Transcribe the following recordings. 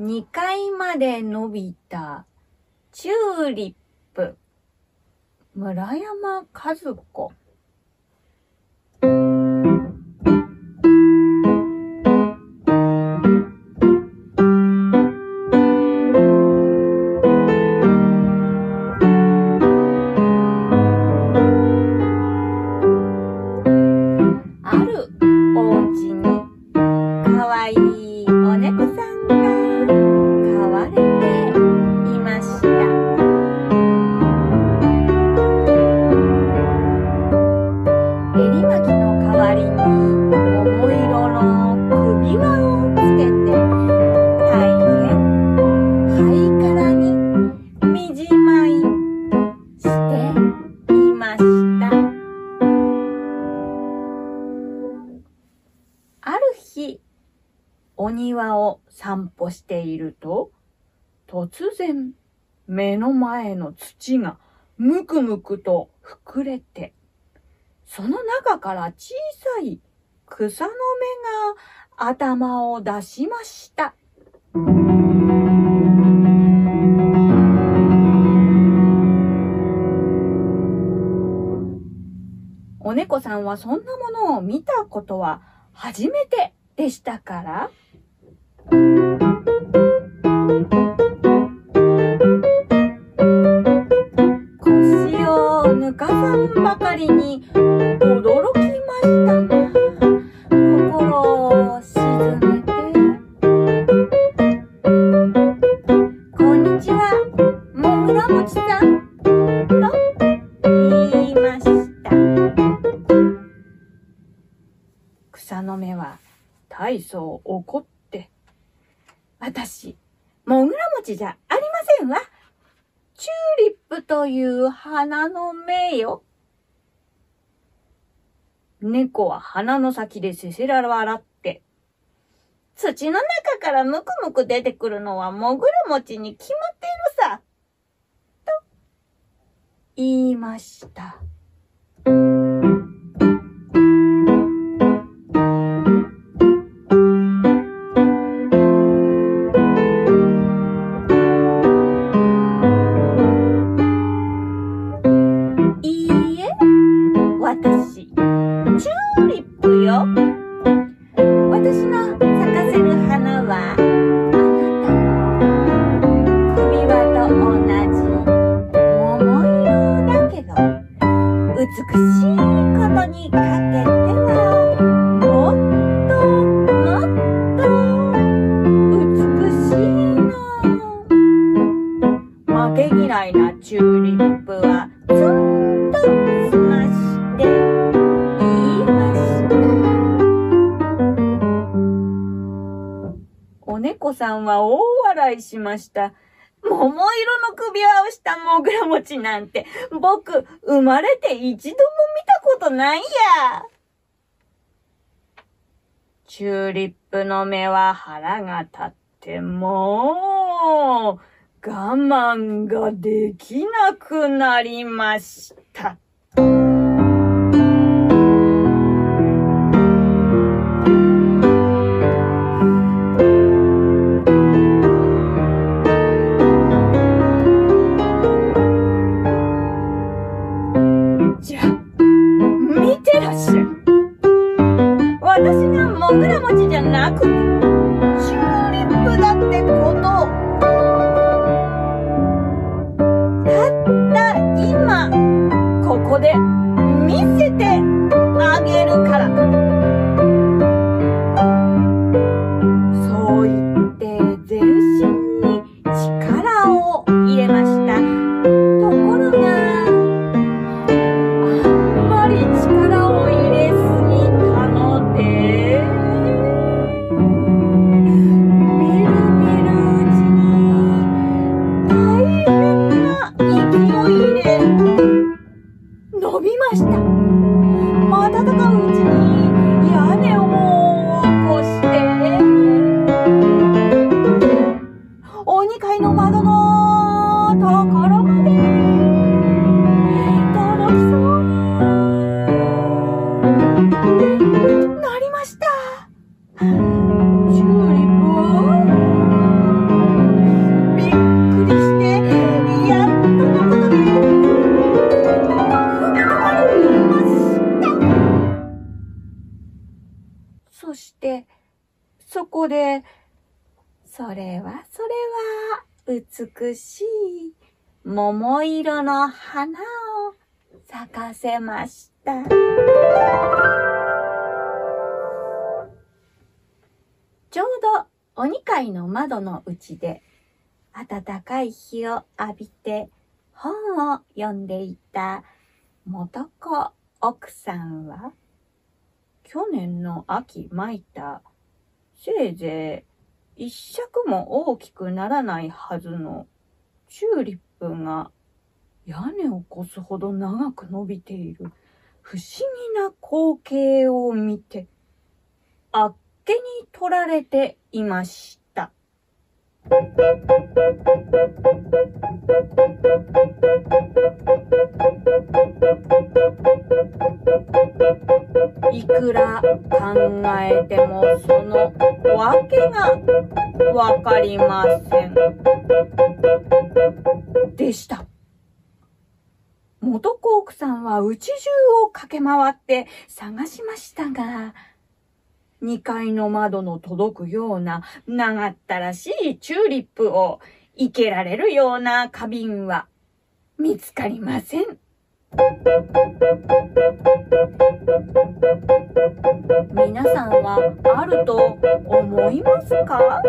2階まで伸びたチューリップ。村山和子。庭を散歩していると、突然、目の前の土がむくむくと膨れて、その中から小さい草の芽が頭を出しました。お猫さんはそんなものを見たことは初めてでしたから、腰を抜かさんばかりに驚きました。が、心を沈めて、こんにちは、もぐらもちさん、と。言いました。草の芽は大層怒って、私、もぐら餅じゃありませんわ。チューリップという花の芽よ。猫は鼻の先でせせら笑って、土の中からむくむく出てくるのはもぐら餅に決まっているさ。と、言いました。美しいことにかけては、もっともっと美しいの。負け嫌いなチューリップは、ツンとしまして、言いました。お猫さんは大笑いしました。桃色の首輪をしたもぐら餅なんて、僕、生まれて一度も見たことないや。チューリップの目は腹が立って、もう、我慢ができなくなりました。让我なりましたチューリップをびっくりしてやっとのことでふみ込まれましたそしてそこでそれはそれは美しい桃色の花を咲かせました。ちょうど鬼階の窓の内で暖かい日を浴びて本を読んでいた元子奥さんは去年の秋まいたせいぜい一尺も大きくならないはずのチューリップが屋根を越すほど長く伸びている。不思議な光景を見てあっけに取られていました。いくら考えてもその訳がわかりません。でした。元子奥さんは家中を駆け回って探しましたが、2階の窓の届くような長ったらしいチューリップを生けられるような花瓶は見つかりません。皆さんはあると思いますか？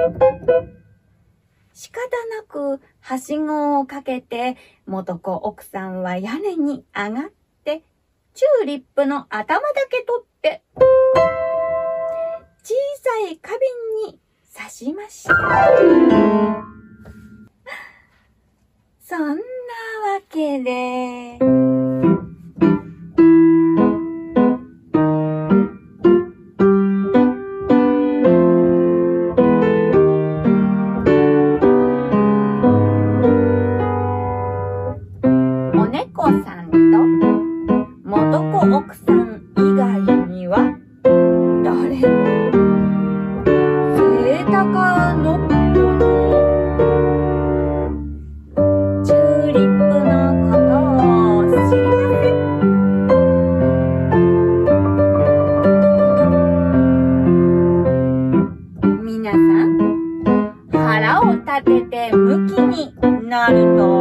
仕方なくはしごをかけて元子奥さんは屋根に上がってチューリップの頭だけ取って小さい花瓶に刺しました。そんなわけで、腹を立てて向きになると。